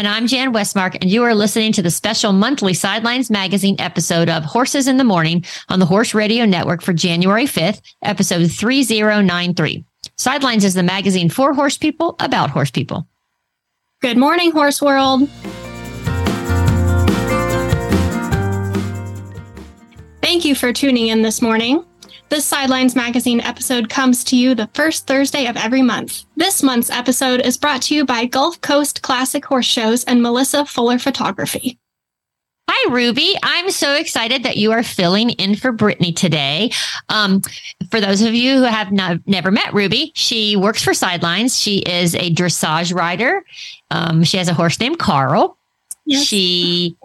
And I'm Jan Westmark, and you are listening to the special monthly Sidelines Magazine episode of Horses in the Morning on the Horse Radio Network for January 5th, episode 3093. Sidelines is the magazine for horse people about horse people. Good morning, Horse World. Thank you for tuning in this morning. This Sidelines Magazine episode comes to you the first Thursday of every month. This month's episode is brought to you by Gulf Coast Classic Horse Shows and Melissa Fuller Photography. Hi, Ruby. I'm so excited that you are filling in for Britney today. Um, for those of you who have not, never met Ruby, she works for Sidelines. She is a dressage rider. Um, she has a horse named Carl. Yes. She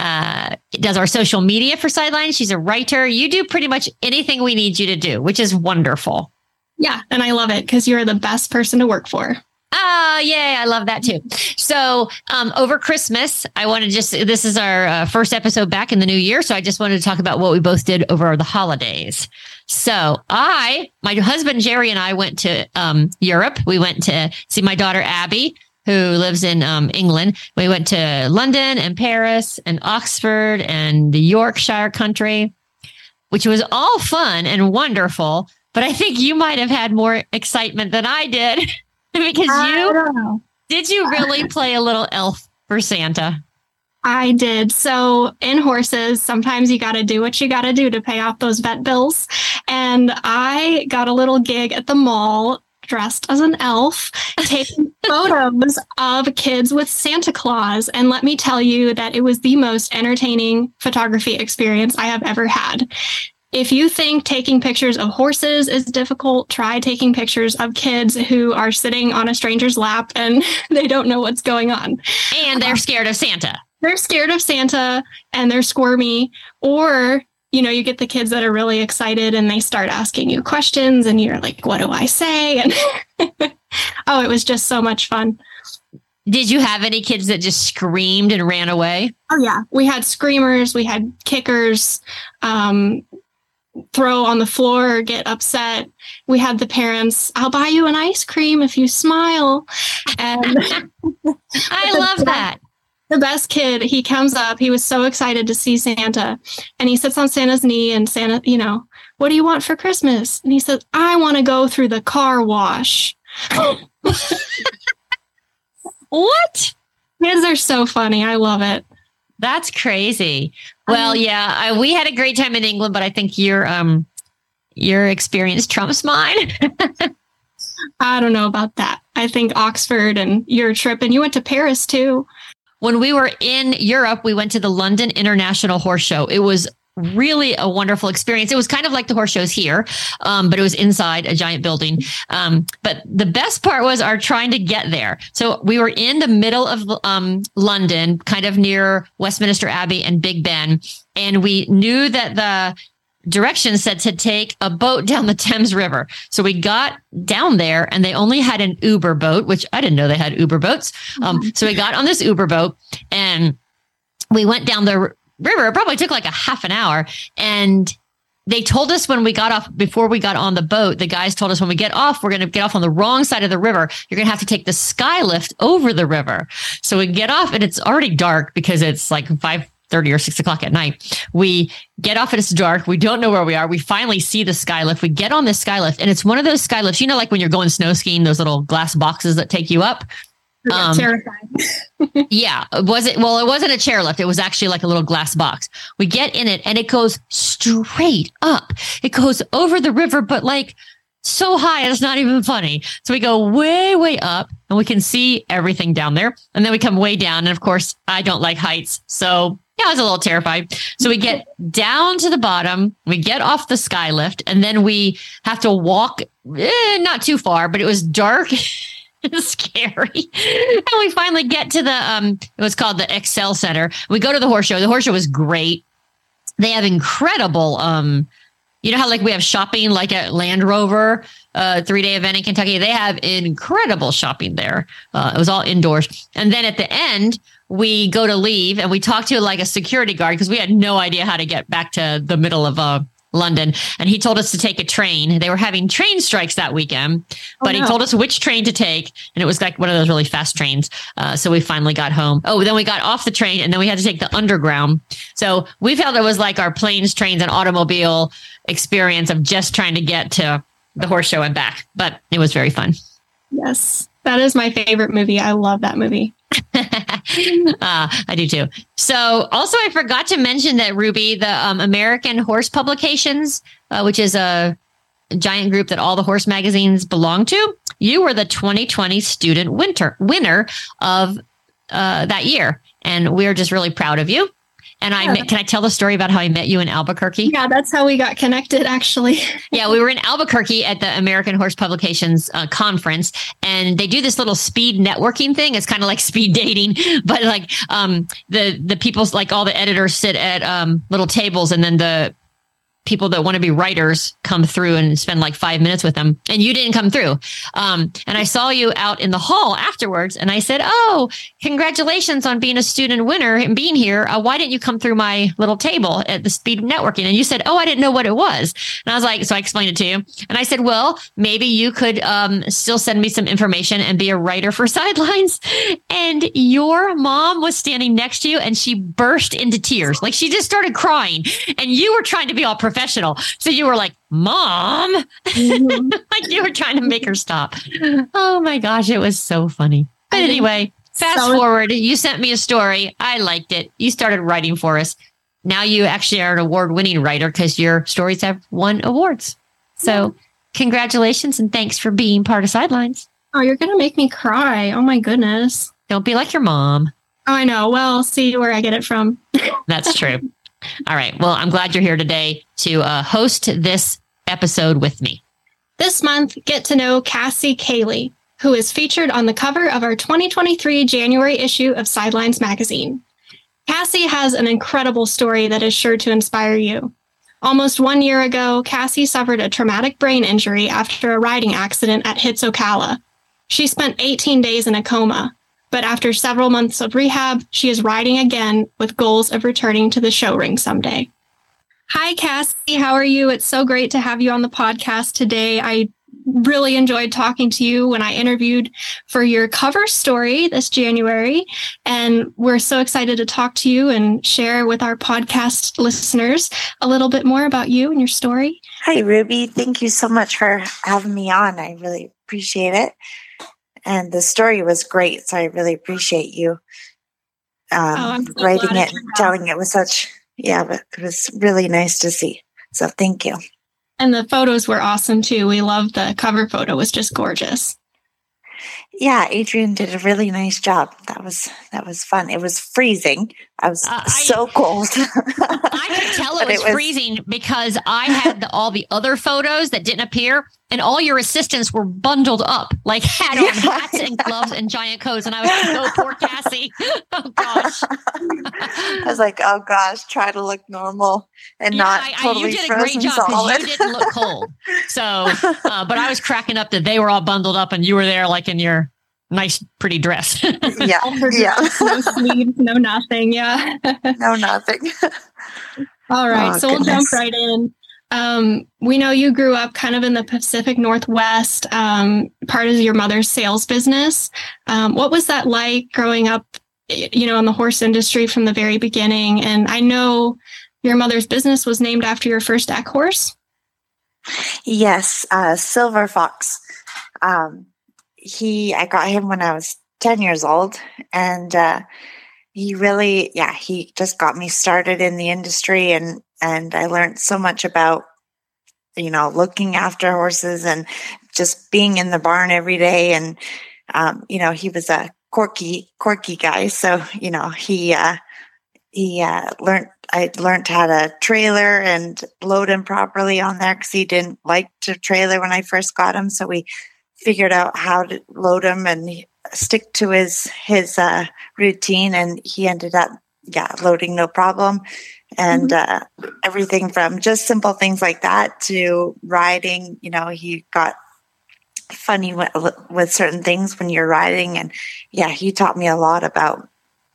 uh, does our social media for Sidelines. She's a writer. You do pretty much anything we need you to do, which is wonderful. Yeah, and I love it because you're the best person to work for. Uh, yay. I love that too. So, um, over Christmas, I want to just, this is our uh, first episode back in the new year. So, I just wanted to talk about what we both did over the holidays. So, I, my husband Jerry, and I went to um, Europe. We went to see my daughter Abby who lives in um, England. We went to London and Paris and Oxford and the Yorkshire country, which was all fun and wonderful. But I think you might have had more excitement than I did because you did you really play a little elf for Santa? I did. So in horses, sometimes you got to do what you got to do to pay off those vet bills. And I got a little gig at the mall dressed as an elf, taking photos of kids with Santa Claus. And let me tell you that it was the most entertaining photography experience I have ever had. If you think taking pictures of horses is difficult, try taking pictures of kids who are sitting on a stranger's lap and they don't know what's going on. And they're uh, scared of Santa. They're scared of Santa and they're squirmy, or you know, you get the kids that are really excited and they start asking you questions and you're like, what do I say? And oh, it was just so much fun. Did you have any kids that just screamed and ran away? Oh yeah. We had screamers, we had kickers, um, throw on the floor, get upset. We had the parents, I'll buy you an ice cream if you smile. And I love that the best kid. He comes up. He was so excited to see Santa. And he sits on Santa's knee and Santa, you know, what do you want for Christmas? And he says, I want to go through the car wash. what? Kids are so funny. I love it. That's crazy. Well, yeah, I, we had a great time in England, but I think your um your experience trumps mine. I don't know about that. I think Oxford and your trip, and you went to Paris too. When we were in Europe, we went to the London International Horse Show. It was really a wonderful experience. It was kind of like the horse shows here, um, but it was inside a giant building. Um, but the best part was our trying to get there. So we were in the middle of um, London, kind of near Westminster Abbey and Big Ben, and we knew that the directions said to take a boat down the Thames River. So we got down there and they only had an Uber boat, which I didn't know they had Uber boats. Um, so we got on this Uber boat and we went down the river. It probably took like a half an hour. And they told us when we got off, before we got on the boat, the guys told us when we get off, we're going to get off on the wrong side of the river. You're going to have to take the sky lift over the river. So we get off and it's already dark because it's like five 30 or 6 o'clock at night. We get off and it's dark. We don't know where we are. We finally see the skylift. We get on this skylift and it's one of those skylifts, you know, like when you're going snow skiing, those little glass boxes that take you up. Um, terrifying. yeah. Was it? Well, it wasn't a chairlift. It was actually like a little glass box. We get in it and it goes straight up. It goes over the river, but like so high, it's not even funny. So we go way, way up and we can see everything down there. And then we come way down. And of course, I don't like heights. So yeah, I was a little terrified. So we get down to the bottom, we get off the sky lift, and then we have to walk eh, not too far, but it was dark. And scary. And we finally get to the um it was called the Excel Center. We go to the horse show. The horse show was great. They have incredible um you know how like we have shopping like at Land Rover, uh three day event in Kentucky. They have incredible shopping there. Uh, it was all indoors. And then at the end, we go to leave and we talk to like a security guard because we had no idea how to get back to the middle of uh London, and he told us to take a train. They were having train strikes that weekend, but Oh, he told us which train to take, and it was like one of those really fast trains. Uh, so we finally got home. Oh, then we got off the train, and then we had to take the underground. So we felt it was like our planes, trains, and automobile experience of just trying to get to the horse show and back. But it was very fun. Yes. That is my favorite movie. I love that movie. uh, I do too. So, also, I forgot to mention that Ruby, the um, American Horse Publications, uh, which is a giant group that all the horse magazines belong to, you were the 2020 student winter winner of uh, that year, and we're just really proud of you. And I Yeah. met, can I tell the story about how I met you in Albuquerque? Yeah, that's how we got connected, actually. Yeah, we were in Albuquerque at the American Horse Publications uh, conference, and they do this little speed networking thing. It's kind of like speed dating, but like um, the the people's like all the editors sit at um, little tables, and then the people that want to be writers come through and spend like five minutes with them. And you didn't come through. Um, and I saw you out in the hall afterwards, and I said, "Oh, congratulations on being a student winner and being here. Uh, why didn't you come through my little table at the speed networking?" And you said, "Oh, I didn't know what it was." And I was like, so I explained it to you. And I said, well, maybe you could um, still send me some information and be a writer for Sidelines. And your mom was standing next to you and she burst into tears. Like she just started crying. And you were trying to be all professional. So you were like, Mom, mm-hmm. like you were trying to make her stop. Oh my gosh, it was so funny. But anyway, fast so- forward, you sent me a story. I liked it. You started writing for us. Now you actually are an award winning writer because your stories have won awards. So congratulations and thanks for being part of Sidelines. Oh, you're going to make me cry. Oh, my goodness. Don't be like your mom. Oh, I know. Well, see where I get it from. That's true. All right. Well, I'm glad you're here today to uh, host this episode with me. This month, get to know Cassie Kahle, who is featured on the cover of our 2023 January issue of Sidelines magazine. Cassie has an incredible story that is sure to inspire you. Almost one year ago, Cassie suffered a traumatic brain injury after a riding accident at Hits Ocala. She spent 18 days in a coma, but after several months of rehab, she is riding again with goals of returning to the show ring someday. Hi, Cassie. How are you? It's so great to have you on the podcast today. I really enjoyed talking to you when I interviewed for your cover story this January. And we're so excited to talk to you and share with our podcast listeners a little bit more about you and your story. Hi, Ruby. Thank you so much for having me on. I really appreciate it. And the story was great. So I really appreciate you um, Oh, so writing it and telling it was such, yeah, but it was really nice to see. So thank you. And the photos were awesome too. We loved the cover photo, it was just gorgeous. Yeah, Adrian did a really nice job. That was that was fun. It was freezing. I was Uh, I- so cold. I could tell it But was, freezing because I had the, all the other photos that didn't appear, and all your assistants were bundled up, like had on Yeah. hats and gloves and giant coats. And I was like, "Oh, poor Cassie! Oh gosh!" I was like, oh gosh, try to look normal and Yeah, not I- I- totally you did a great job because you didn't look cold. So, uh, but I was cracking up that they were all bundled up and you were there like in your nice, pretty dress. yeah, yeah. no sleeves, no nothing. Yeah. no, nothing. All right, Oh, so we'll jump right in. Um, we know you grew up kind of in the Pacific Northwest, um, part of your mother's sales business. Um, what was that like growing up, you know, in the horse industry from the very beginning? And I know your mother's business was named after your first deck horse. Yes, uh, Silver Fox. Um, he, I got him when I was 10 years old and, uh, he really, yeah, he just got me started in the industry and, and I learned so much about, you know, looking after horses and just being in the barn every day. And, um, you know, he was a quirky, quirky guy. So, you know, he, uh, he uh, learned I learned how to trailer and load him properly on there because he didn't like to trailer when I first got him. So we figured out how to load him and stick to his his uh, routine, and he ended up yeah loading no problem and uh, everything from just simple things like that to riding. You know, he got funny with, with certain things when you're riding, and yeah, he taught me a lot about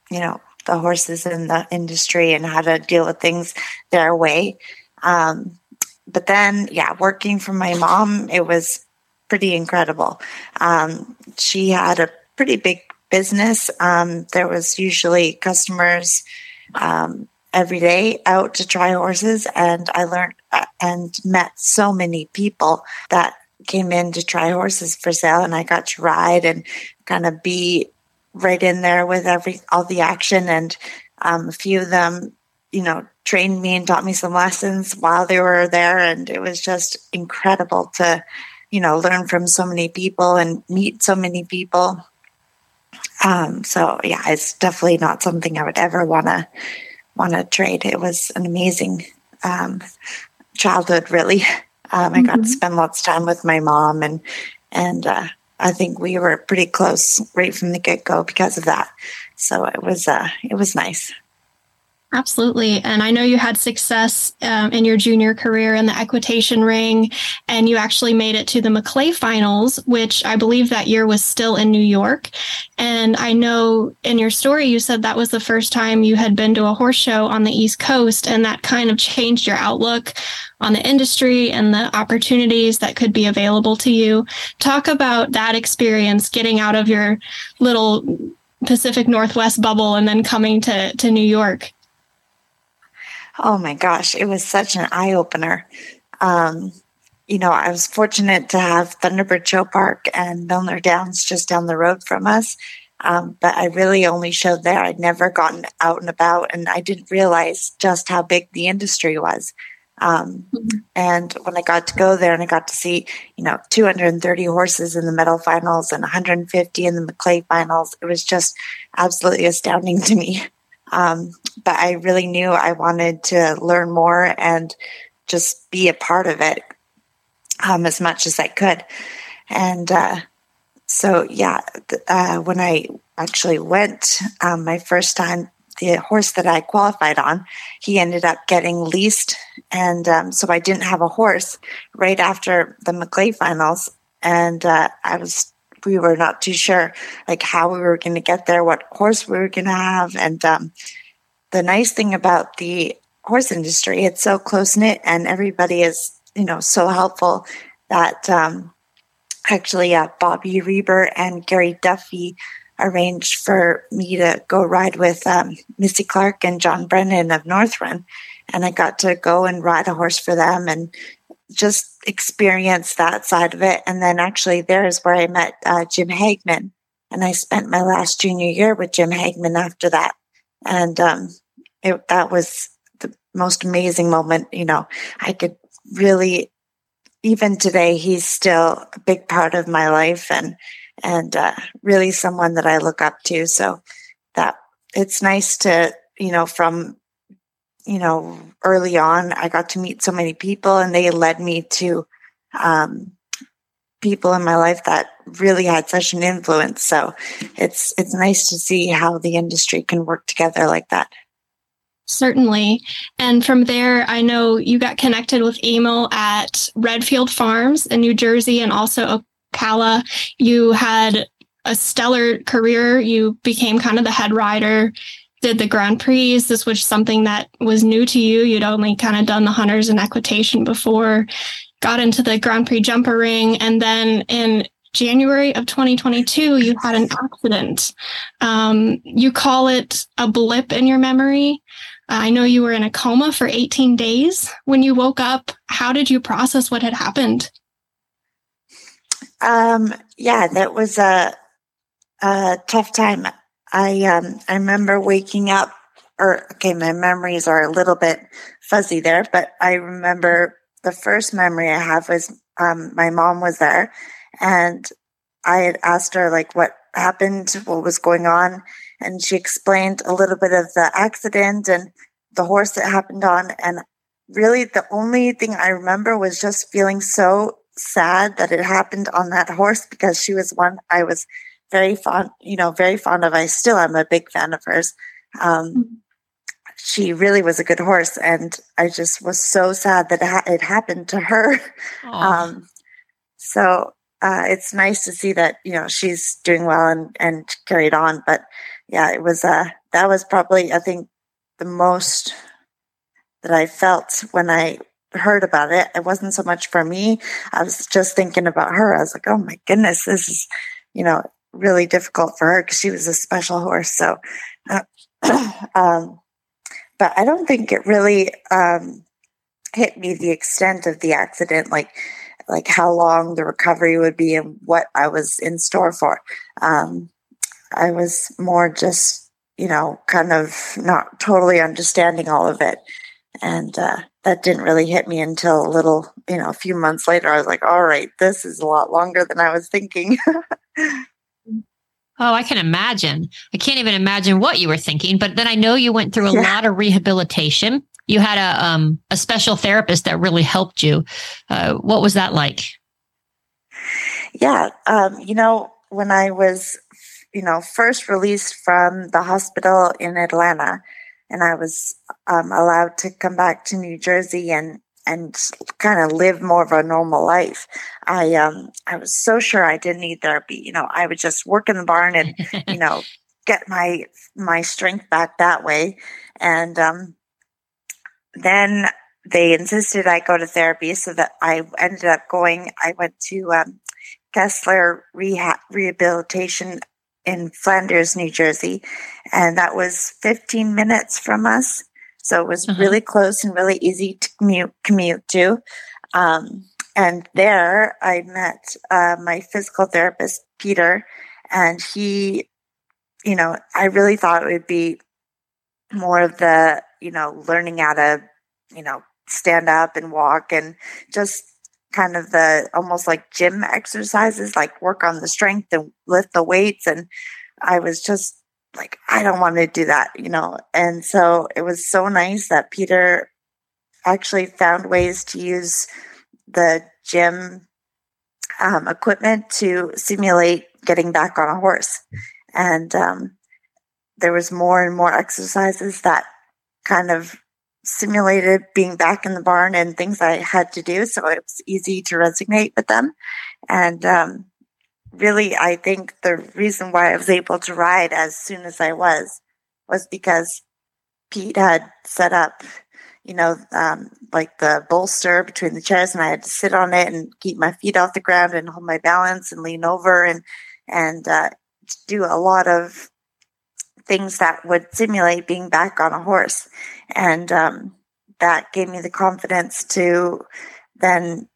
you know the horses in the industry and how to deal with things their way. Um, but then, yeah, working for my mom, it was pretty incredible. Um, she had a pretty big business. Um, there was usually customers um, every day out to try horses, and I learned uh, and met so many people that came in to try horses for sale, and I got to ride and kind of be right in there with every all the action, and um, a few of them, you know, trained me and taught me some lessons while they were there, and it was just incredible to, you know, learn from so many people and meet so many people. Um, so yeah, it's definitely not something I would ever want to want to trade. It was an amazing um, childhood, really. Um, I mm-hmm. got to mm-hmm. spend lots of time with my mom, and and uh, I think we were pretty close right from the get go because of that. So it was uh, it was nice. Absolutely. And I know you had success um, in your junior career in the equitation ring, and you actually made it to the Maclay finals, which I believe that year was still in New York. And I know in your story, you said that was the first time you had been to a horse show on the East Coast, and that kind of changed your outlook on the industry and the opportunities that could be available to you. Talk about that experience getting out of your little Pacific Northwest bubble and then coming to, to New York. Oh my gosh, it was such an eye opener. Um, you know, I was fortunate to have Thunderbird Show Park and Milner Downs just down the road from us. Um, but I really only showed there. I'd never gotten out and about, and I didn't realize just how big the industry was. Um, mm-hmm. And when I got to go there and I got to see, you know, 230 horses in the medal finals and 150 in the Maclay finals, it was just absolutely astounding to me. Um, but I really knew I wanted to learn more and just be a part of it um, as much as I could. And uh, so, yeah, uh, when I actually went um, my first time, the horse that I qualified on, he ended up getting leased. And um, so I didn't have a horse right after the Maclay finals. And uh, I was we were not too sure like how we were going to get there, what horse we were going to have. And um, the nice thing about the horse industry, it's so close knit and everybody is, you know, so helpful that um, actually uh, Bobby Reber and Gary Duffy arranged for me to go ride with um, Missy Clark and John Brennan of North Northrun. And I got to go and ride a horse for them and just experience that side of it. And then actually, there's where I met uh, Jim Hagman. And I spent my last junior year with Jim Hagman after that. And um, it, that was the most amazing moment. You know, I could really, even today, he's still a big part of my life and, and uh, really someone that I look up to. So that it's nice to, you know, from you know, early on, I got to meet so many people and they led me to um, people in my life that really had such an influence. So it's it's nice to see how the industry can work together like that. Certainly. And from there, I know you got connected with Emil at Redfield Farms in New Jersey and also Ocala. You had a stellar career. You became kind of the head rider did the Grand Prix. This was something that was new to you. You'd only kind of done the hunters and equitation before, got into the Grand Prix jumper ring. And then in January of 2022, you had an accident. Um, you call it a blip in your memory. I know you were in a coma for 18 days. When you woke up, how did you process what had happened? Um, yeah, that was a, a tough time. I um, I remember waking up, or okay, my memories are a little bit fuzzy there, but I remember the first memory I have was um, my mom was there, and I had asked her like what happened, what was going on, and she explained a little bit of the accident and the horse that happened on, and really the only thing I remember was just feeling so sad that it happened on that horse because she was one I was very fond, you know, very fond of. I still am a big fan of hers. Um, Mm-hmm. she really was a good horse, and I just was so sad that it, ha- it happened to her. Um, so uh, it's nice to see that you know she's doing well and and carried on. But yeah, it was uh that was probably I think the most that I felt when I heard about it. It wasn't so much for me. I was just thinking about her. I was like, oh my goodness, this is you know really difficult for her because she was a special horse. So, uh, um, but I don't think it really um, hit me the extent of the accident, like like how long the recovery would be and what I was in store for. Um, I was more just, you know, kind of not totally understanding all of it. And uh, that didn't really hit me until a little, you know, a few months later. I was like, all right, this is a lot longer than I was thinking. Oh, I can imagine. I can't even imagine what you were thinking. But then I know you went through a Yeah. lot of rehabilitation. You had a um a special therapist that really helped you. Uh, what was that like? Yeah, um, you know, when I was, you know, first released from the hospital in Atlanta, and I was um, allowed to come back to New Jersey and and kind of live more of a normal life, I um I was so sure I didn't need therapy. You know, I would just work in the barn and you know get my my strength back that way, and um, then they insisted I go to therapy, so that I ended up going. I went to um, Kessler Rehab Rehabilitation in Flanders, New Jersey, and that was 15 minutes from us. So it was Uh-huh. really close and really easy to commute commute to. Um, and there, I met uh, my physical therapist, Peter, and he, you know, I really thought it would be more of the, you know, learning how to, you know, stand up and walk and just kind of the almost like gym exercises, like work on the strength and lift the weights. And I was just like, I don't want to do that, you know. And so it was so nice that Peter actually found ways to use the gym um, equipment to simulate getting back on a horse. And um, there was more and more exercises that kind of simulated being back in the barn and things I had to do. So it was easy to resonate with them. And um, really, I think the reason why I was able to ride as soon as I was was because Pete had set up, you know, um, like the bolster between the chairs, and I had to sit on it and keep my feet off the ground and hold my balance and lean over and and uh, do a lot of things that would simulate being back on a horse, and um, that gave me the confidence to then,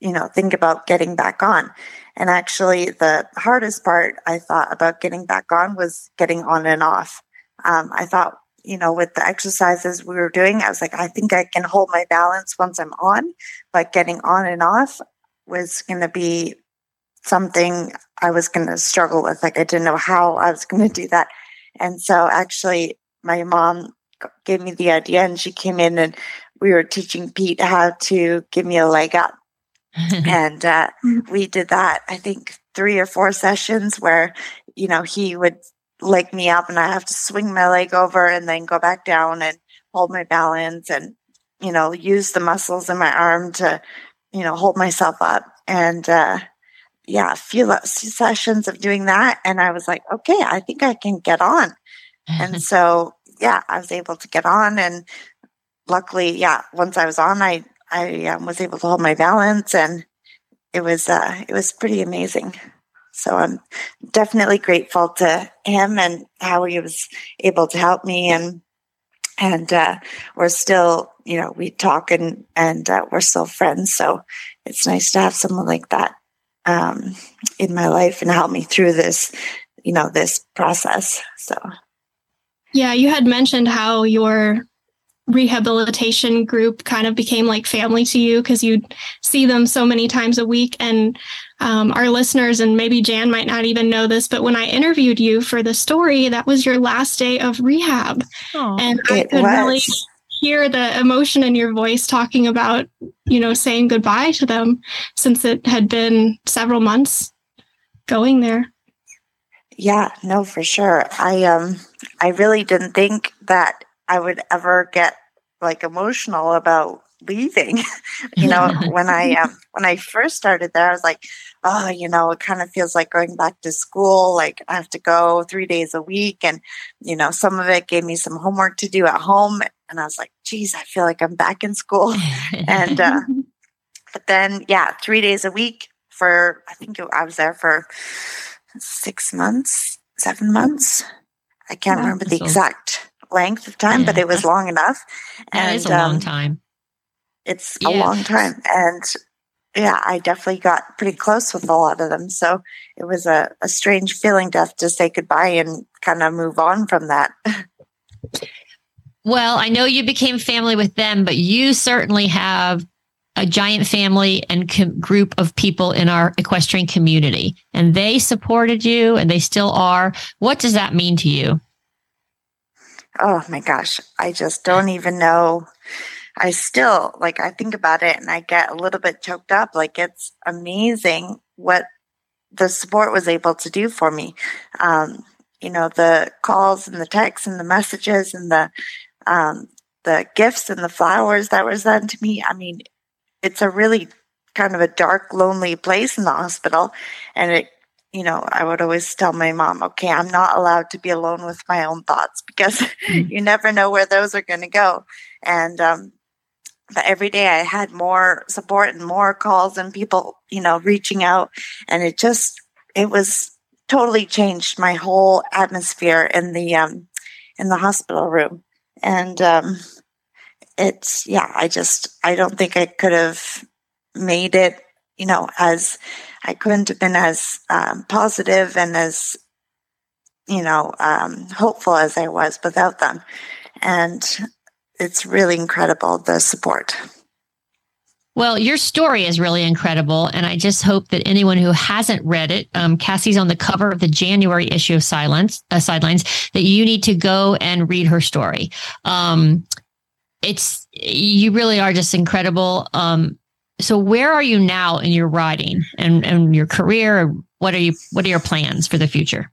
you know, think about getting back on. And actually, the hardest part I thought about getting back on was getting on and off. Um, I thought, you know, with the exercises we were doing, I was like, I think I can hold my balance once I'm on, but getting on and off was going to be something I was going to struggle with. Like, I didn't know how I was going to do that. And so, actually, my mom gave me the idea and she came in and we were teaching Pete how to give me a leg up and uh, Mhm. we did that i think three or four sessions where you know he would leg me up and i have to swing my leg over and then go back down and hold my balance and you know use the muscles in my arm to you know hold myself up and uh yeah a few sessions of doing that and i was like okay i think i can get on. And so yeah i was able to get on and luckily yeah once i was on i i um, was able to hold my balance and it was uh it was pretty amazing. So i'm definitely grateful to him and how he was able to help me and and uh we're still you know we talk and and uh, we're still friends so it's nice to have someone like that um in my life and help me through this you know this process so Yeah, you had mentioned how your rehabilitation group kind of became like family to you because you'd see them so many times a week. And um, our listeners, and maybe Jan might not even know this, but when I interviewed you for the story, that was your last day of rehab. Aw. And I it could really hear the emotion in your voice talking about you know, saying goodbye to them since it had been several months going there. Yeah, no, for sure. I um I really didn't think that I would ever get like emotional about leaving. you know, when I um when I first started there, I was like, oh, you know, it kind of feels like going back to school. Like I have to go three days a week, and you know, some of it gave me some homework to do at home, and I was like, geez, I feel like I'm back in school. and uh, but then, yeah, three days a week for I think I was there for six months, seven months. I can't remember the so, exact length of time, yeah, but it was long enough. And it's a um, long time. It's yeah. a long time. And yeah, I definitely got pretty close with a lot of them. So it was a, a strange feeling to have to say goodbye and kind of move on from that. Well, I know you became family with them, but you certainly have a giant family and com- group of people in our equestrian community, and they supported you and they still are. What does that mean to you? Oh my gosh, I just don't even know. I still like I think about it and I get a little bit choked up. Like it's amazing what the support was able to do for me. Um, you know, the calls and the texts and the messages and the um, the gifts and the flowers that were sent to me. I mean, it's a really kind of a dark, lonely place in the hospital. And it, you know, I would always tell my mom, okay, I'm not allowed to be alone with my own thoughts because mm-hmm. you never know where those are going to go. And, um, but every day I had more support and more calls and people, you know, reaching out. And it just, it was totally changed my whole atmosphere in the, um, in the hospital room. And, um, it's yeah i just i don't think i could have made it you know as i couldn't have been as um, positive and as you know um, hopeful as i was without them and it's really incredible the support well, your story is really incredible. And I just hope that anyone who hasn't read it, um, Cassie's on the cover of the January issue of Silence, uh, Sidelines, that you need to go and read her story. Um, it's you really are just incredible. Um, so where are you now in your riding and, and your career? What are you what are your plans for the future?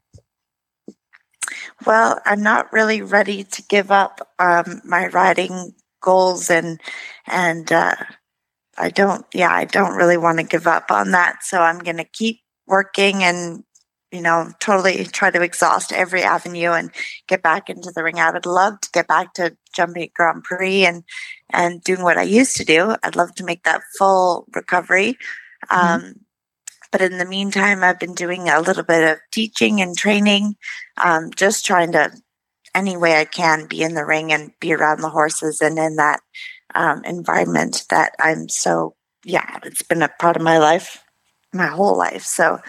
Well, I'm not really ready to give up um, my riding goals and and uh, I don't yeah, I don't really want to give up on that. So I'm gonna keep working and you know, totally try to exhaust every avenue and get back into the ring. I would love to get back to jumping at Grand Prix and and doing what I used to do. I'd love to make that full recovery. Mm-hmm. But in the meantime, I've been doing a little bit of teaching and training, um, just trying to any way I can be in the ring and be around the horses and in that um, environment that I'm so yeah, it's been a part of my life, my whole life. So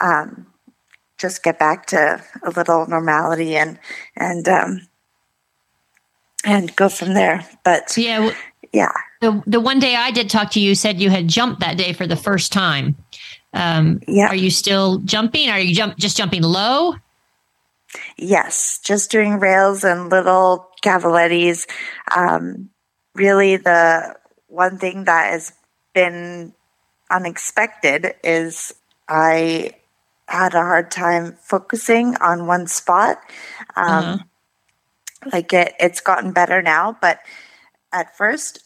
um, just get back to a little normality and and um, and go from there. But yeah, yeah. The the one day I did talk to you, said you had jumped that day for the first time. Um, yeah. Are you still jumping? Are you jump just jumping low? Yes, just doing rails and little cavalettis. Um, really, the one thing that has been unexpected is I had a hard time focusing on one spot. Um, uh-huh. Like it, it's gotten better now, but at first,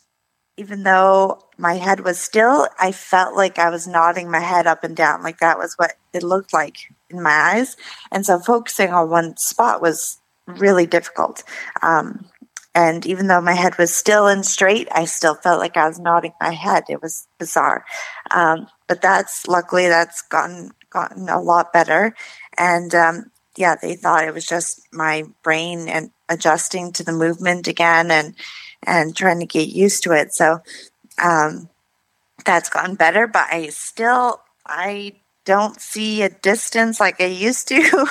even though my head was still, I felt like I was nodding my head up and down. Like that was what it looked like in my eyes. And so focusing on one spot was really difficult. Um, and even though my head was still in straight, I still felt like I was nodding my head. It was bizarre. Um, but that's luckily that's gotten gotten a lot better. And um, yeah, they thought it was just my brain and adjusting to the movement again and and trying to get used to it. So um, that's gotten better, but I still I don't see a distance like I used to.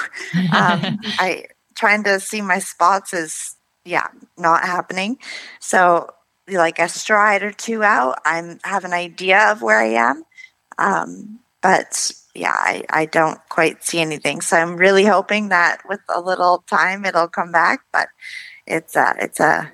um, I trying to see my spots is yeah not happening. So like a stride or two out, I'm have an idea of where I am. Um, but yeah, I, I don't quite see anything. So I'm really hoping that with a little time it'll come back, but it's a, it's a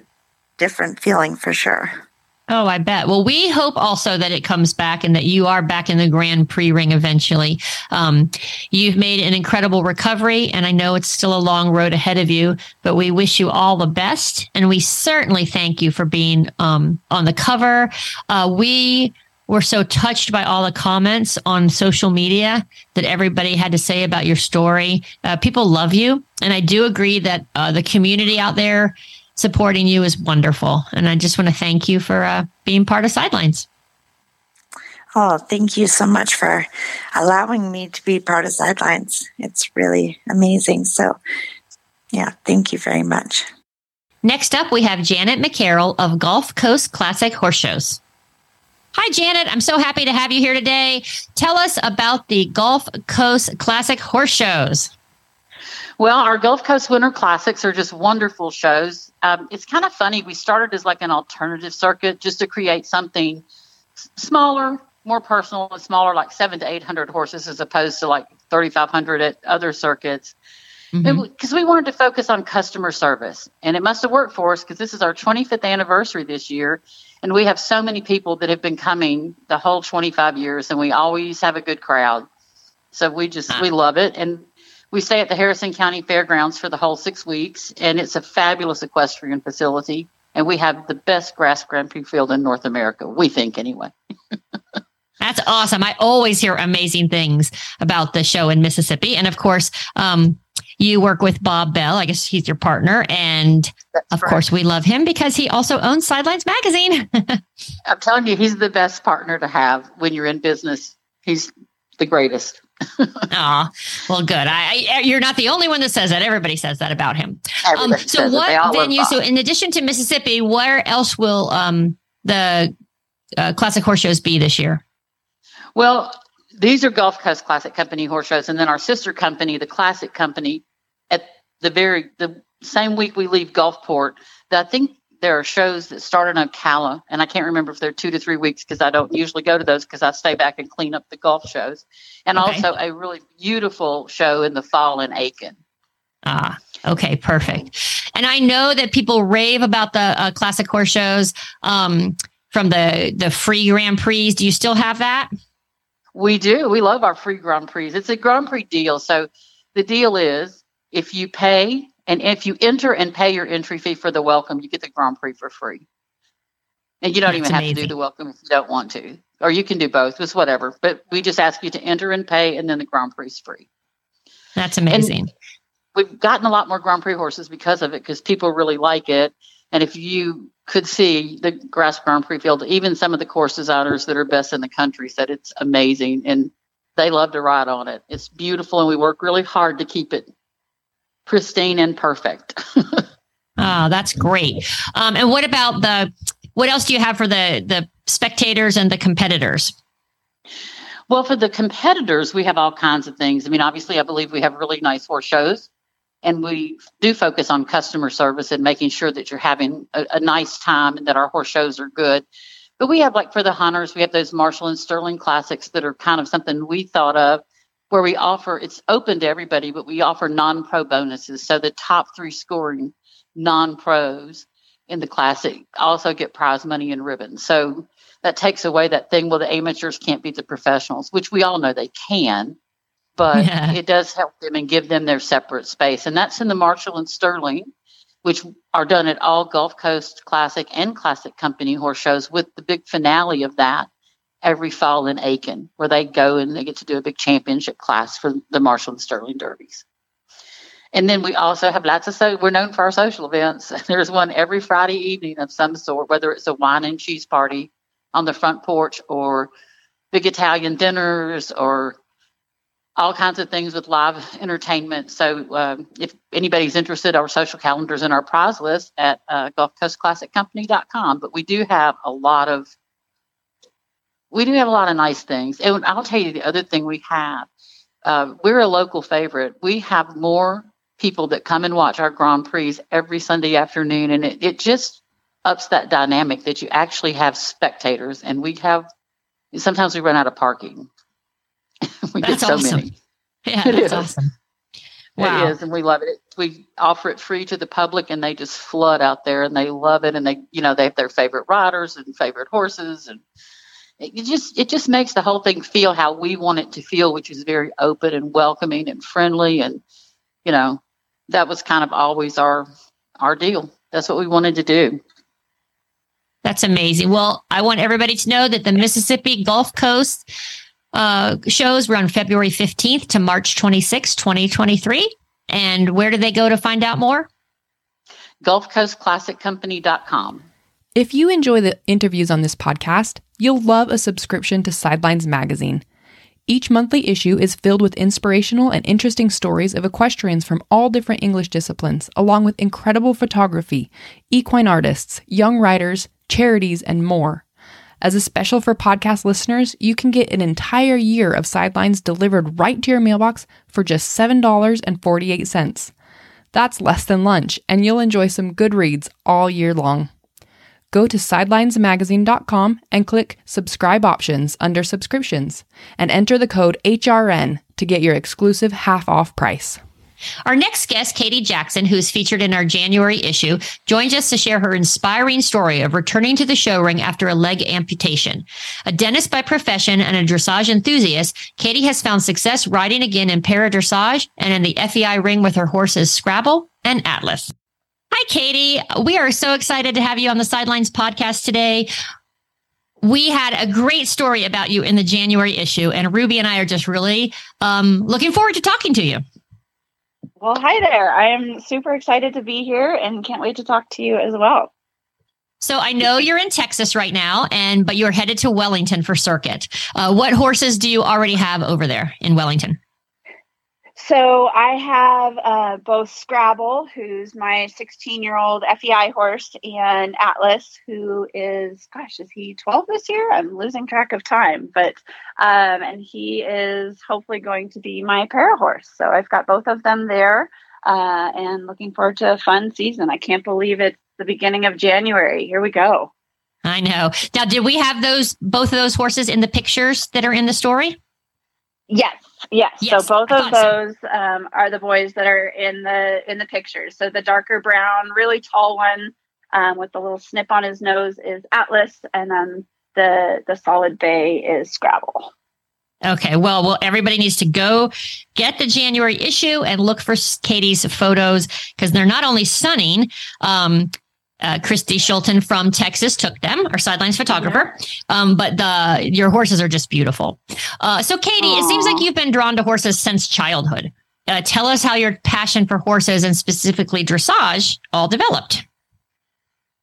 different feeling for sure. Oh, I bet. Well, we hope also that it comes back and that you are back in the Grand Prix ring eventually. Um, you've made an incredible recovery, and I know it's still a long road ahead of you, but we wish you all the best. And we certainly thank you for being um, on the cover. Uh, we were so touched by all the comments on social media that everybody had to say about your story. Uh, people love you. And I do agree that uh, the community out there supporting you is wonderful. And I just want to thank you for uh, being part of Sidelines. Oh, thank you so much for allowing me to be part of Sidelines. It's really amazing. So, yeah, thank you very much. Next up, we have Janet McCarroll of Gulf Coast Classic Horse Shows. Hi, Janet. I'm so happy to have you here today. Tell us about the Gulf Coast Classic Horse Shows. Well, our Gulf Coast Winter Classics are just wonderful shows. Um, it's kind of funny. We started as like an alternative circuit just to create something smaller, more personal, and smaller, like seven to 800 horses as opposed to like 3,500 at other circuits. Because mm-hmm. we wanted to focus on customer service. And it must have worked for us because this is our 25th anniversary this year. And we have so many people that have been coming the whole 25 years, and we always have a good crowd. So we just, we love it. And we stay at the Harrison County Fairgrounds for the whole six weeks, and it's a fabulous equestrian facility. And we have the best grass Grand Prix field in North America, we think anyway. That's awesome. I always hear amazing things about the show in Mississippi. And of course, um, you work with Bob Bell. I guess he's your partner. And That's of right. course, we love him because he also owns Sidelines Magazine. I'm telling you, he's the best partner to have when you're in business. He's the greatest. Ah, well, good. I, I, you're not the only one that says that. Everybody says that about him. Um, so, what venue? So, in addition to Mississippi, where else will um, the uh, classic horse shows be this year? Well, these are Gulf Coast Classic Company horse shows, and then our sister company, the Classic Company, at the very the same week we leave Gulfport. I think there are shows that start in Ocala, and I can't remember if they're two to three weeks because I don't usually go to those because I stay back and clean up the golf shows, and okay. also a really beautiful show in the fall in Aiken. Ah, okay, perfect. And I know that people rave about the uh, classic horse shows um, from the the free Grand Prix. Do you still have that? We do. We love our free Grand Prix. It's a Grand Prix deal. So the deal is if you pay and if you enter and pay your entry fee for the welcome, you get the Grand Prix for free. And you don't That's even have amazing. to do the welcome if you don't want to, or you can do both. It's whatever. But we just ask you to enter and pay, and then the Grand Prix is free. That's amazing. And we've gotten a lot more Grand Prix horses because of it, because people really like it. And if you could see the grass Grand Prix field, even some of the course designers that are best in the country said it's amazing, and they love to ride on it. It's beautiful, and we work really hard to keep it pristine and perfect. oh, that's great. Um, and what about the? What else do you have for the the spectators and the competitors? Well, for the competitors, we have all kinds of things. I mean, obviously, I believe we have really nice horse shows, and we do focus on customer service and making sure that you're having a, a nice time and that our horse shows are good. But we have, like, for the hunters, we have those Marshall and Sterling classics that are kind of something we thought of where we offer it's open to everybody, but we offer non pro bonuses. So the top three scoring non pros in the classic also get prize money and ribbons. So that takes away that thing well the amateurs can't beat the professionals, which we all know they can, but yeah. it does help them and give them their separate space. And that's in the Marshall and Sterling, which are done at all Gulf Coast Classic and Classic Company horse shows, with the big finale of that every fall in Aiken, where they go and they get to do a big championship class for the Marshall and Sterling Derbies. And then we also have lots of so we're known for our social events. There's one every Friday evening of some sort, whether it's a wine and cheese party on the front porch or big Italian dinners or all kinds of things with live entertainment. So uh, if anybody's interested, our social calendars and our prize list at uh, GulfCoastClassicCompany.com. But we do have a lot of we do have a lot of nice things. And I'll tell you the other thing we have. Uh, we're a local favorite. We have more people that come and watch our Grand Prix every Sunday afternoon, and it, it just ups that dynamic that you actually have spectators. And we have sometimes we run out of parking. we that's get so awesome. many. Yeah, that's awesome. Wow. It is, and we love it. We offer it free to the public, and they just flood out there, and they love it. And they, you know, they have their favorite riders and favorite horses, and it just it just makes the whole thing feel how we want it to feel, which is very open and welcoming and friendly. And you know, that was kind of always our our deal. That's what we wanted to do. That's amazing. Well, I want everybody to know that the Mississippi Gulf Coast uh, shows run February 15th to March 26, 2023. And where do they go to find out more? GulfCoastClassicCompany.com. If you enjoy the interviews on this podcast, you'll love a subscription to Sidelines Magazine. Each monthly issue is filled with inspirational and interesting stories of equestrians from all different English disciplines, along with incredible photography, equine artists, young riders, charities, and more. As a special for podcast listeners, you can get an entire year of Sidelines delivered right to your mailbox for just $7.48. That's less than lunch, and you'll enjoy some good reads all year long. Go to sidelinesmagazine.com and click subscribe options under subscriptions and enter the code HRN to get your exclusive half off price. Our next guest, Katie Jackson, who is featured in our January issue, joins us to share her inspiring story of returning to the show ring after a leg amputation. A dentist by profession and a dressage enthusiast, Katie has found success riding again in para dressage and in the FEI ring with her horses Scrabble and Atlas. Hi, Katie. We are so excited to have you on the Sidelines podcast today. We had a great story about you in the January issue, and Ruby and I are just really um, looking forward to talking to you. Well, hi there. I am super excited to be here and can't wait to talk to you as well. So I know you're in Texas right now, and but you're headed to Wellington for circuit. Uh, what horses do you already have over there in Wellington? So I have uh, both Scrabble, who's my 16 year old FEI horse, and Atlas, who is, gosh, is he 12 this year? I'm losing track of time, but um, and he is hopefully going to be my para horse. So I've got both of them there, uh, and looking forward to a fun season. I can't believe it's the beginning of January. Here we go. I know. Now, did we have those both of those horses in the pictures that are in the story? Yes, yes. Yes, so both of thought so. those um, are the boys that are in the in the pictures. So the darker brown, really tall one um, with the little snip on his nose is Atlas, and then the the solid bay is Scrabble. Okay. Well, well, everybody needs to go get the January issue and look for Katie's photos because they're not only stunning. Um, uh, Christy Schulten from Texas took them, our sidelines photographer. Um, but the your horses are just beautiful. Uh, so, Katie, it seems like you've been drawn to horses since childhood. Uh, tell us how your passion for horses and specifically dressage all developed.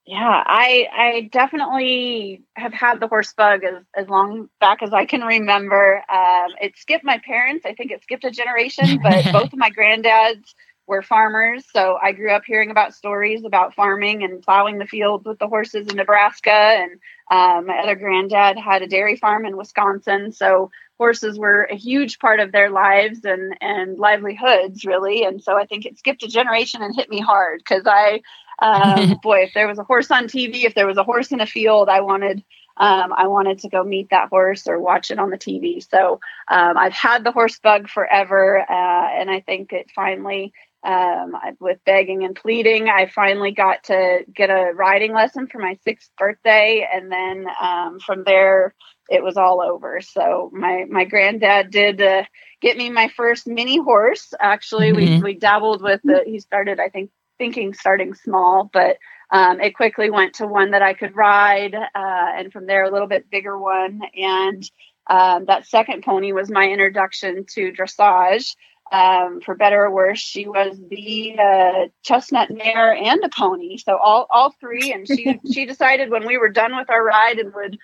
Yeah, I I definitely have had the horse bug as, as long back as I can remember. Um, it skipped my parents. I think it skipped a generation, but both of my granddads were farmers. So I grew up hearing about stories about farming and plowing the fields with the horses in Nebraska. And um, my other granddad had a dairy farm in Wisconsin. So horses were a huge part of their lives and, and livelihoods, really. And so I think it skipped a generation and hit me hard because I, um, boy, if there was a horse on TV, if there was a horse in a field, I wanted um, I wanted to go meet that horse or watch it on the TV. So um, I've had the horse bug forever, uh, and I think it finally, um, with begging and pleading, I finally got to get a riding lesson for my sixth birthday, and then um, from there it was all over. So my my granddad did. Uh, Get me my first mini horse. Actually, we Mhm. we dabbled with it. He started, I think, thinking starting small, but um, it quickly went to one that I could ride, uh, and from there a little bit bigger one. And um, that second pony was my introduction to dressage. Um, for better or worse, she was the uh, chestnut mare and a pony, so all all three. And she she decided when we were done with our ride and would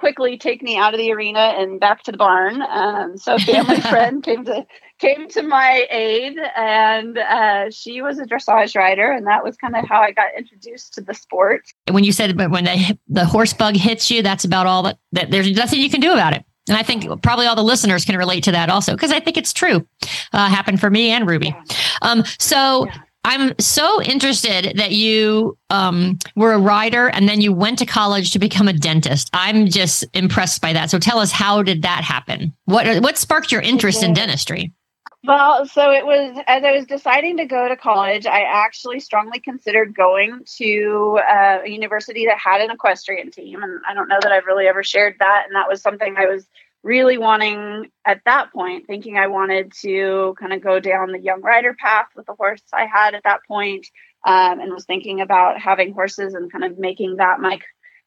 quickly take me out of the arena and back to the barn. Um, so a family friend came to came to my aid, and uh, she was a dressage rider, and that was kind of how I got introduced to the sport. When you said but when the the horse bug hits you, that's about all that, that there's nothing you can do about it. And I think probably all the listeners can relate to that also because I think it's true. Uh, happened for me and Ruby. Um, so Yeah. I'm so interested that you um, were a rider and then you went to college to become a dentist. I'm just impressed by that. So tell us, how did that happen? What what sparked your interest in dentistry? Well, so it was as I was deciding to go to college, I actually strongly considered going to uh, a university that had an equestrian team. And I don't know that I've really ever shared that. And that was something I was really wanting at that point, thinking I wanted to kind of go down the young rider path with the horse I had at that point, um, and was thinking about having horses and kind of making that my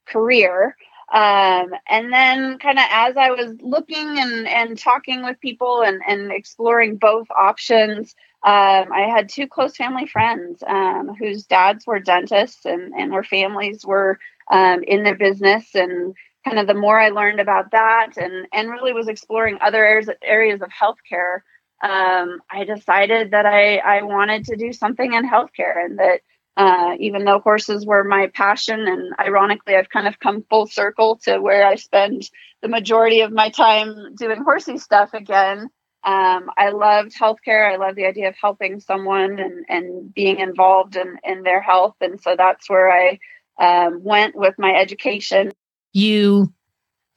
career. Um, and then kind of as I was looking and, and talking with people and, and exploring both options, um, I had two close family friends um, whose dads were dentists and, and their families were um, in the business. And kind of the more I learned about that and, and really was exploring other areas, areas of healthcare, um, I decided that I, I wanted to do something in healthcare and that uh, even though horses were my passion. And ironically, I've kind of come full circle to where I spend the majority of my time doing horsey stuff again. Um, I loved healthcare. I love the idea of helping someone and, and being involved in, in their health. And so that's where I um, went with my education. You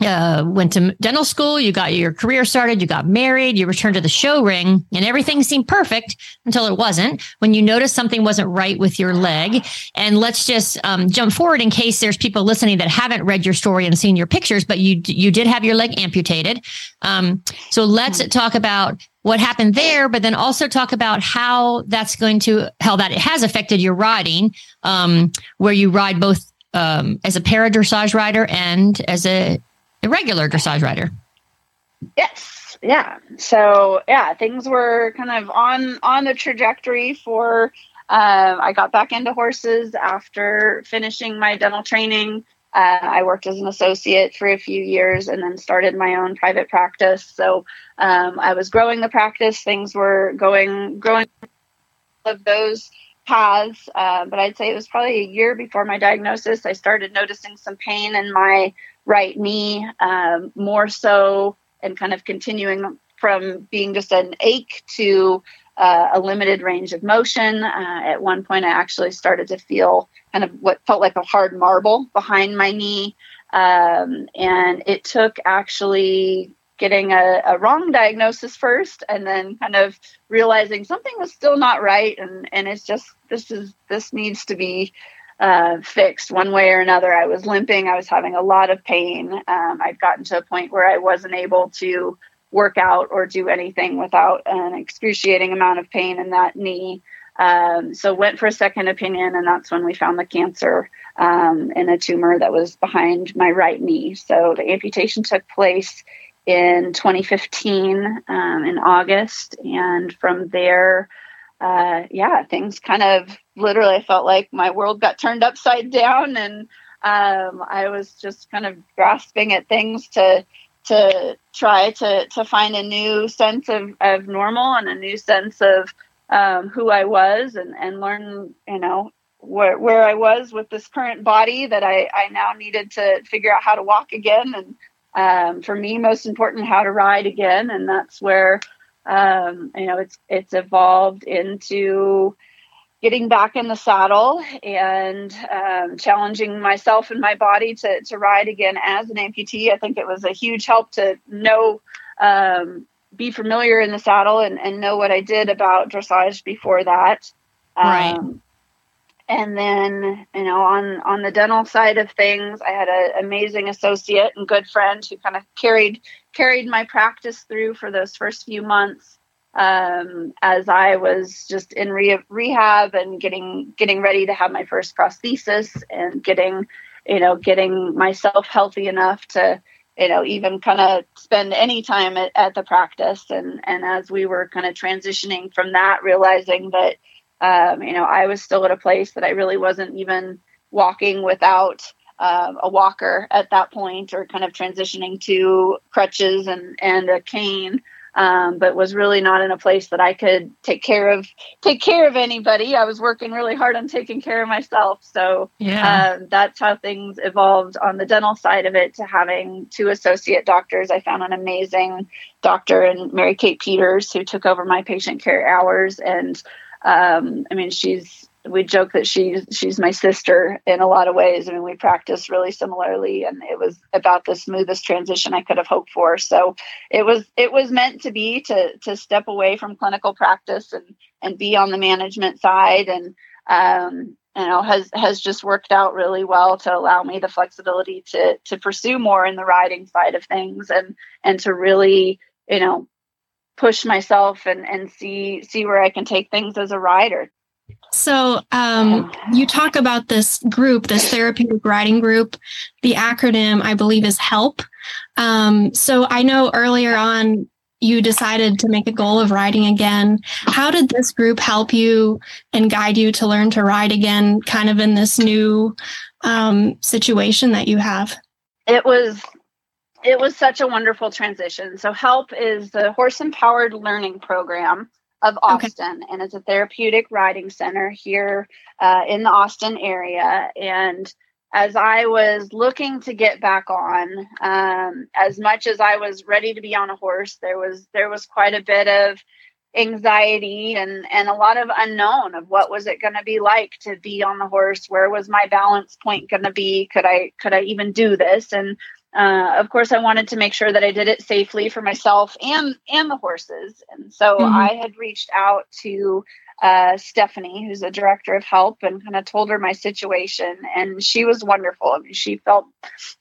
uh, went to dental school, you got your career started, you got married, you returned to the show ring, and everything seemed perfect until it wasn't. When you noticed something wasn't right with your leg, and let's just um, jump forward in case there's people listening that haven't read your story and seen your pictures, but you you did have your leg amputated. Um, so let's talk about what happened there, but then also talk about how that's going to how that it has affected your riding, um, where you ride both um, as a para dressage rider and as a a regular dressage rider. Yes. Yeah. So yeah, things were kind of on on the trajectory for. Um, I got back into horses after finishing my dental training. Uh, I worked as an associate for a few years and then started my own private practice. So um, I was growing the practice. Things were going growing of those paths. Uh, but I'd say it was probably a year before my diagnosis. I started noticing some pain in my right knee um, more so and kind of continuing from being just an ache to uh, a limited range of motion. Uh, at one point, I actually started to feel kind of what felt like a hard marble behind my knee. Um, and it took actually getting a, a, wrong diagnosis first and then kind of realizing something was still not right and and it's just this is this needs to be uh, fixed one way or another. I was limping. I was having a lot of pain. Um, I'd gotten to a point where I wasn't able to work out or do anything without an excruciating amount of pain in that knee. Um, so went for a second opinion, and that's when we found the cancer um, in a tumor that was behind my right knee. So the amputation took place in 2015 um, in August, and from there uh, yeah, things kind of literally felt like my world got turned upside down, and um, I was just kind of grasping at things to to try to to find a new sense of, of normal and a new sense of um, who I was, and and learn, you know, where where I was with this current body that I I now needed to figure out how to walk again, and um, for me, most important, how to ride again, and that's where um, you know, it's it's evolved into getting back in the saddle and um, challenging myself and my body to to ride again as an amputee. I think it was a huge help to know. Um, be familiar in the saddle and, and know what I did about dressage before that. Right. Um, and then you know on on the dental side of things i had an amazing associate and good friend who kind of carried carried my practice through for those first few months um, as i was just in re- rehab and getting getting ready to have my first prosthesis and getting you know getting myself healthy enough to you know even kind of spend any time at, at the practice. And and as we were kind of transitioning from that realizing that um, you know, I was still at a place that I really wasn't even walking without um, a walker at that point, or kind of transitioning to crutches and and a cane. Um, but was really not in a place that I could take care of take care of anybody. I was working really hard on taking care of myself. So yeah. um, that's how things evolved on the dental side of it to having two associate doctors. I found an amazing doctor and Mary Kate Peters who took over my patient care hours and um, I mean, she's we joke that she's she's my sister in a lot of ways. I mean, we practice really similarly, and it was about the smoothest transition I could have hoped for. So it was it was meant to be to to step away from clinical practice and and be on the management side, and um, you know has has just worked out really well to allow me the flexibility to to pursue more in the riding side of things and and to really you know push myself and and see see where I can take things as a rider. So, um, you talk about this group, this therapeutic riding group. The acronym, I believe, is HELP. Um, so, I know earlier on you decided to make a goal of riding again. How did this group help you and guide you to learn to ride again, kind of in this new um, situation that you have? It was it was such a wonderful transition. So, HELP is the horse empowered learning program of Austin, okay. and it's a therapeutic riding center here uh, in the Austin area. And as I was looking to get back on, um, as much as I was ready to be on a horse, there was there was quite a bit of anxiety and and a lot of unknown of what was it going to be like to be on the horse where was my balance point going to be could i could i even do this and uh, of course, I wanted to make sure that I did it safely for myself and and the horses. And so mm-hmm. I had reached out to uh, Stephanie, who's the director of help, and kind of told her my situation. And she was wonderful. I mean, she felt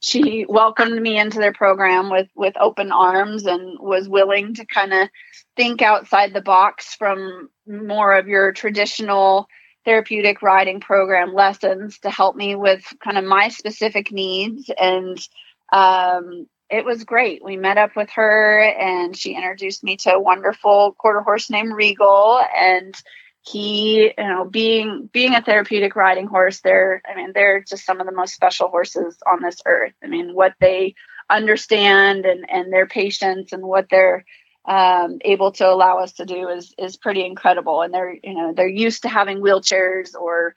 she welcomed me into their program with with open arms and was willing to kind of think outside the box from more of your traditional therapeutic riding program lessons to help me with kind of my specific needs and um, it was great. We met up with her and she introduced me to a wonderful quarter horse named Regal and he, you know, being being a therapeutic riding horse, they're I mean, they're just some of the most special horses on this earth. I mean, what they understand and and their patience and what they're um, able to allow us to do is is pretty incredible. And they're you know they're used to having wheelchairs or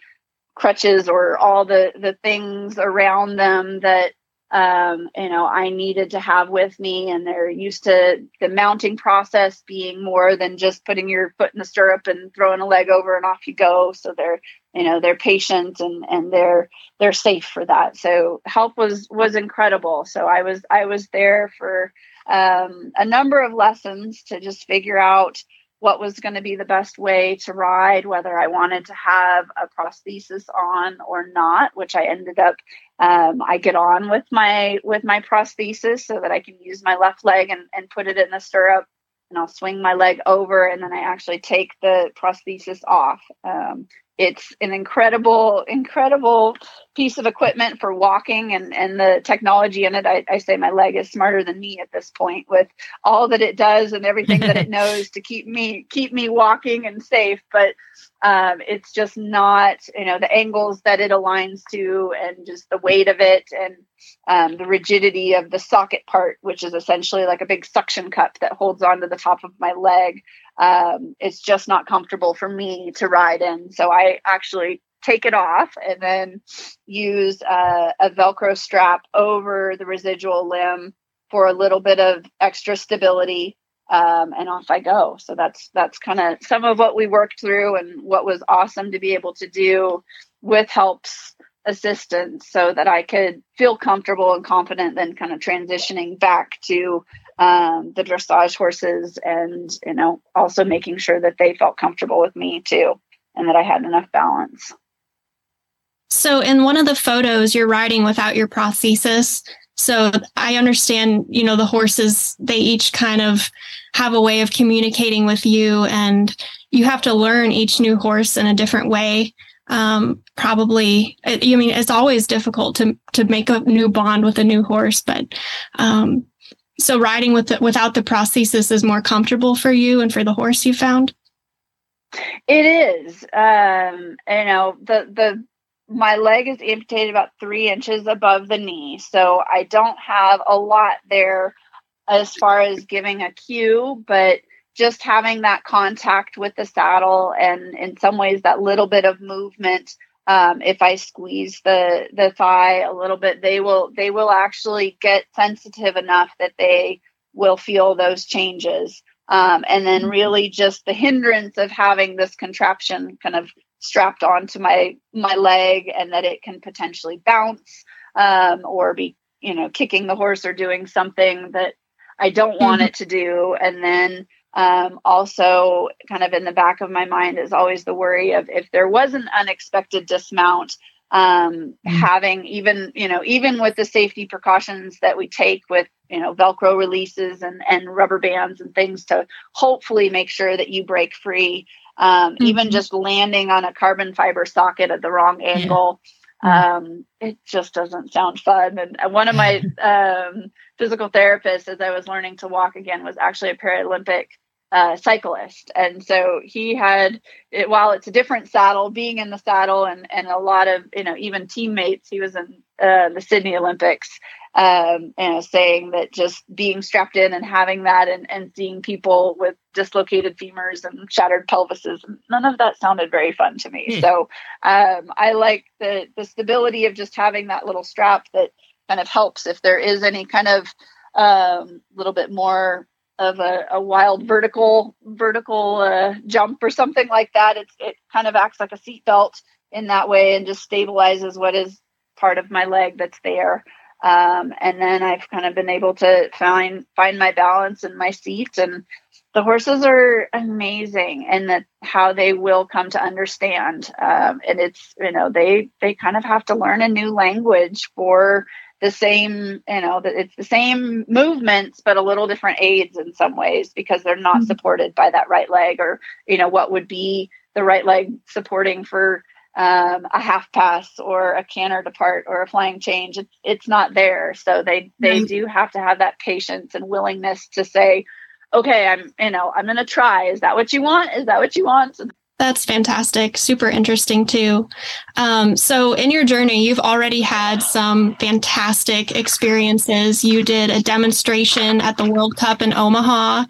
crutches or all the the things around them that um, you know, I needed to have with me. And they're used to the mounting process being more than just putting your foot in the stirrup and throwing a leg over and off you go. So they're, you know, they're patient and and they're they're safe for that. So help was was incredible. So I was I was there for um, a number of lessons to just figure out what was going to be the best way to ride, whether I wanted to have a prosthesis on or not, which I ended up um, I get on with my with my prosthesis so that I can use my left leg and, and put it in the stirrup and I'll swing my leg over and then I actually take the prosthesis off. Um, it's an incredible, incredible piece of equipment for walking and, and the technology in it. I, I say my leg is smarter than me at this point with all that it does and everything that it knows to keep me keep me walking and safe. But um, it's just not, you know, the angles that it aligns to and just the weight of it and um, the rigidity of the socket part, which is essentially like a big suction cup that holds onto the top of my leg. Um, it's just not comfortable for me to ride in. So I actually take it off and then use uh, a Velcro strap over the residual limb for a little bit of extra stability um, and off I go. So that's that's kind of some of what we worked through and what was awesome to be able to do with helps assistance so that I could feel comfortable and confident then kind of transitioning back to um, the dressage horses and you know also making sure that they felt comfortable with me too and that I had enough balance. So in one of the photos you're riding without your prosthesis so I understand, you know, the horses, they each kind of have a way of communicating with you, and you have to learn each new horse in a different way. Um, probably, I mean, it's always difficult to to make a new bond with a new horse, but um, so riding with the, without the prosthesis is more comfortable for you and for the horse you found. It is. Um, you know, the the my leg is amputated about three inches above the knee. So I don't have a lot there as far as giving a cue, but just having that contact with the saddle and in some ways that little bit of movement um, if I squeeze the the thigh a little bit, they will they will actually get sensitive enough that they will feel those changes. Um, and then mm-hmm. really just the hindrance of having this contraption kind of strapped onto my my leg and that it can potentially bounce um, or be you know kicking the horse or doing something that I don't want mm-hmm. it to do. And then um, also, kind of in the back of my mind is always the worry of if there was an unexpected dismount, um, mm-hmm. having even you know even with the safety precautions that we take with you know velcro releases and and rubber bands and things to hopefully make sure that you break free um, mm-hmm. even just landing on a carbon fiber socket at the wrong angle yeah. um, it just doesn't sound fun and one of my um, physical therapists as i was learning to walk again was actually a paralympic uh, cyclist. And so he had, it, while it's a different saddle, being in the saddle and, and a lot of, you know, even teammates, he was in uh, the Sydney Olympics, um, you know, saying that just being strapped in and having that and, and seeing people with dislocated femurs and shattered pelvises, none of that sounded very fun to me. Mm. So um, I like the, the stability of just having that little strap that kind of helps if there is any kind of um, little bit more of a, a wild vertical vertical uh, jump or something like that. It's it kind of acts like a seatbelt in that way and just stabilizes what is part of my leg that's there. Um, and then I've kind of been able to find find my balance in my seat and the horses are amazing and that how they will come to understand um, and it's you know they they kind of have to learn a new language for the same, you know, it's the same movements, but a little different aids in some ways because they're not mm-hmm. supported by that right leg or, you know, what would be the right leg supporting for um, a half pass or a canter depart or a flying change. It's, it's not there. So they, they do have to have that patience and willingness to say, okay, I'm, you know, I'm going to try. Is that what you want? Is that what you want? That's fantastic. Super interesting too. Um, so, in your journey, you've already had some fantastic experiences. You did a demonstration at the World Cup in Omaha.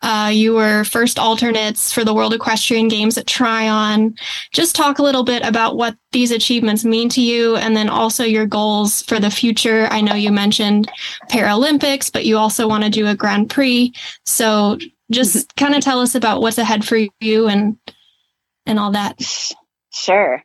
Uh, you were first alternates for the World Equestrian Games at Tryon. Just talk a little bit about what these achievements mean to you and then also your goals for the future. I know you mentioned Paralympics, but you also want to do a Grand Prix. So, just kind of tell us about what's ahead for you and and all that? Sure.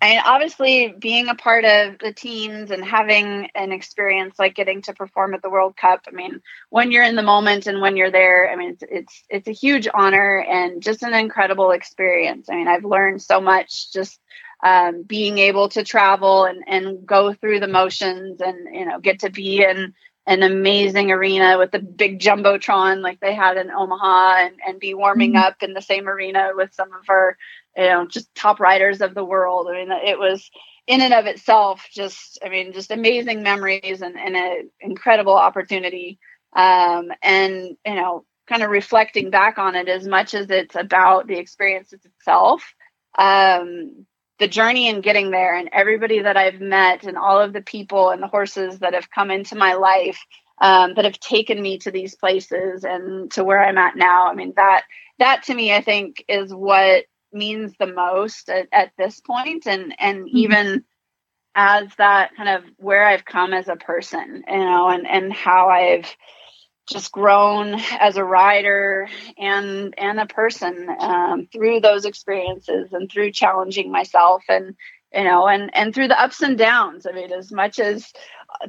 I mean, obviously, being a part of the teams and having an experience like getting to perform at the World Cup. I mean, when you're in the moment and when you're there, I mean, it's it's, it's a huge honor and just an incredible experience. I mean, I've learned so much just um, being able to travel and and go through the motions and you know get to be in an amazing arena with the big jumbotron like they had in Omaha and, and be warming mm-hmm. up in the same arena with some of our you know just top riders of the world. I mean it was in and of itself just i mean just amazing memories and, and an incredible opportunity. Um, and you know kind of reflecting back on it as much as it's about the experience itself um, the journey and getting there and everybody that i've met and all of the people and the horses that have come into my life um, that have taken me to these places and to where i'm at now. I mean that that to me i think is what means the most at, at this point and and mm-hmm. even as that kind of where I've come as a person, you know, and and how I've just grown as a rider and and a person um, through those experiences and through challenging myself and you know and and through the ups and downs. I mean, as much as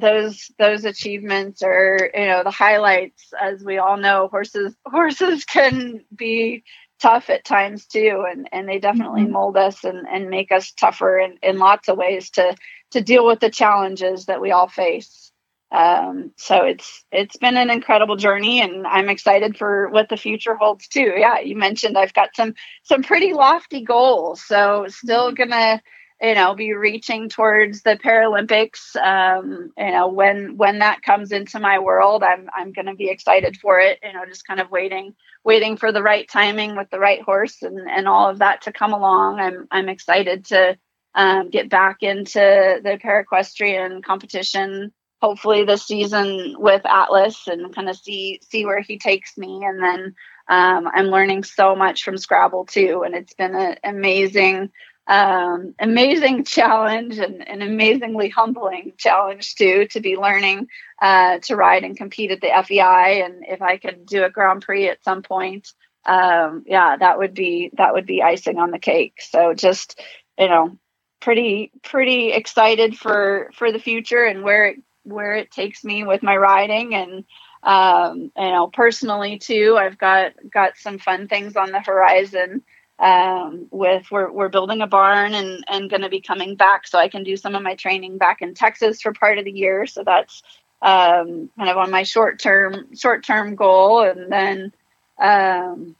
those those achievements are you know the highlights, as we all know, horses horses can be tough at times too and and they definitely mm-hmm. mold us and and make us tougher in, in lots of ways to to deal with the challenges that we all face um, so it's it's been an incredible journey and i'm excited for what the future holds too yeah you mentioned i've got some some pretty lofty goals so still mm-hmm. gonna you know be reaching towards the paralympics um, you know when when that comes into my world i'm i'm gonna be excited for it you know just kind of waiting waiting for the right timing with the right horse and, and all of that to come along. I'm I'm excited to um, get back into the paraequestrian competition. Hopefully this season with Atlas and kind of see see where he takes me. And then um, I'm learning so much from Scrabble too, and it's been an amazing um, amazing challenge and an amazingly humbling challenge too to be learning uh, to ride and compete at the FEI. And if I could do a Grand Prix at some point, um, yeah, that would be that would be icing on the cake. So just you know, pretty pretty excited for for the future and where it where it takes me with my riding and um, you know personally too. I've got got some fun things on the horizon. Um, with we're we're building a barn and and going to be coming back so I can do some of my training back in Texas for part of the year. So that's um, kind of on my short term short term goal, and then um,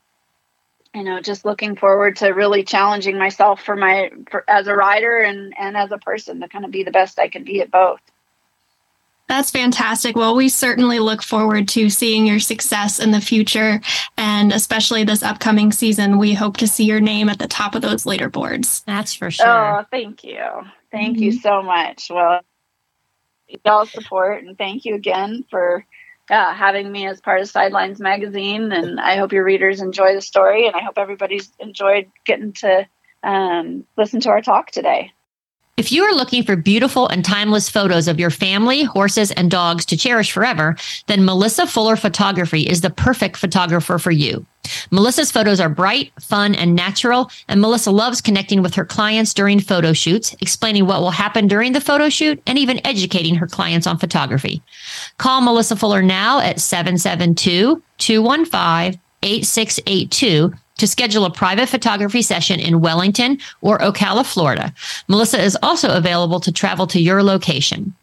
you know just looking forward to really challenging myself for my for, as a rider and and as a person to kind of be the best I can be at both. That's fantastic. Well, we certainly look forward to seeing your success in the future. And especially this upcoming season, we hope to see your name at the top of those leaderboards. That's for sure. Oh, thank you. Thank mm-hmm. you so much. Well, y'all support and thank you again for yeah, having me as part of Sidelines Magazine. And I hope your readers enjoy the story. And I hope everybody's enjoyed getting to um, listen to our talk today. If you are looking for beautiful and timeless photos of your family, horses, and dogs to cherish forever, then Melissa Fuller Photography is the perfect photographer for you. Melissa's photos are bright, fun, and natural, and Melissa loves connecting with her clients during photo shoots, explaining what will happen during the photo shoot, and even educating her clients on photography. Call Melissa Fuller now at 772 215 8682 to schedule a private photography session in Wellington or Ocala, Florida. Melissa is also available to travel to your location.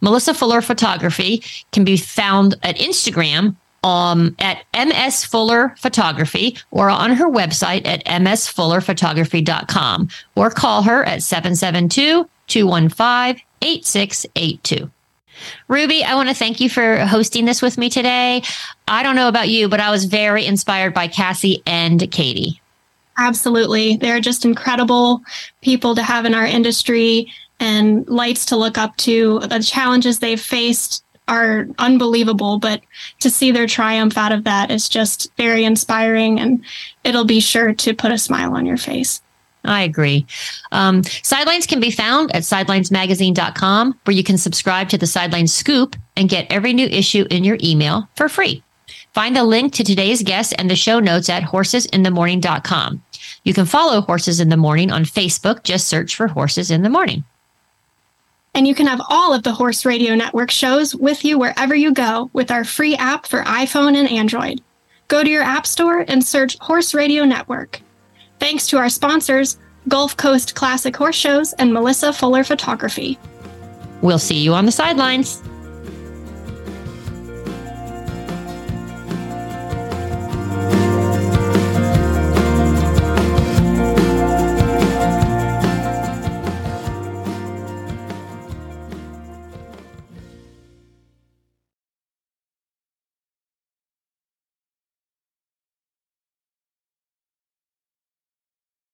Melissa Fuller Photography can be found at Instagram um, at MS Fuller Photography or on her website at msfullerphotography.com or call her at 772 215 8682. Ruby, I want to thank you for hosting this with me today. I don't know about you, but I was very inspired by Cassie and Katie. Absolutely. They're just incredible people to have in our industry and lights to look up to. The challenges they've faced are unbelievable, but to see their triumph out of that is just very inspiring and it'll be sure to put a smile on your face. I agree. Um, Sidelines can be found at sidelinesmagazine.com, where you can subscribe to the Sidelines Scoop and get every new issue in your email for free. Find the link to today's guest and the show notes at horsesinthemorning.com. You can follow Horses in the Morning on Facebook. Just search for Horses in the Morning. And you can have all of the Horse Radio Network shows with you wherever you go with our free app for iPhone and Android. Go to your app store and search Horse Radio Network. Thanks to our sponsors, Gulf Coast Classic Horse Shows and Melissa Fuller Photography. We'll see you on the sidelines.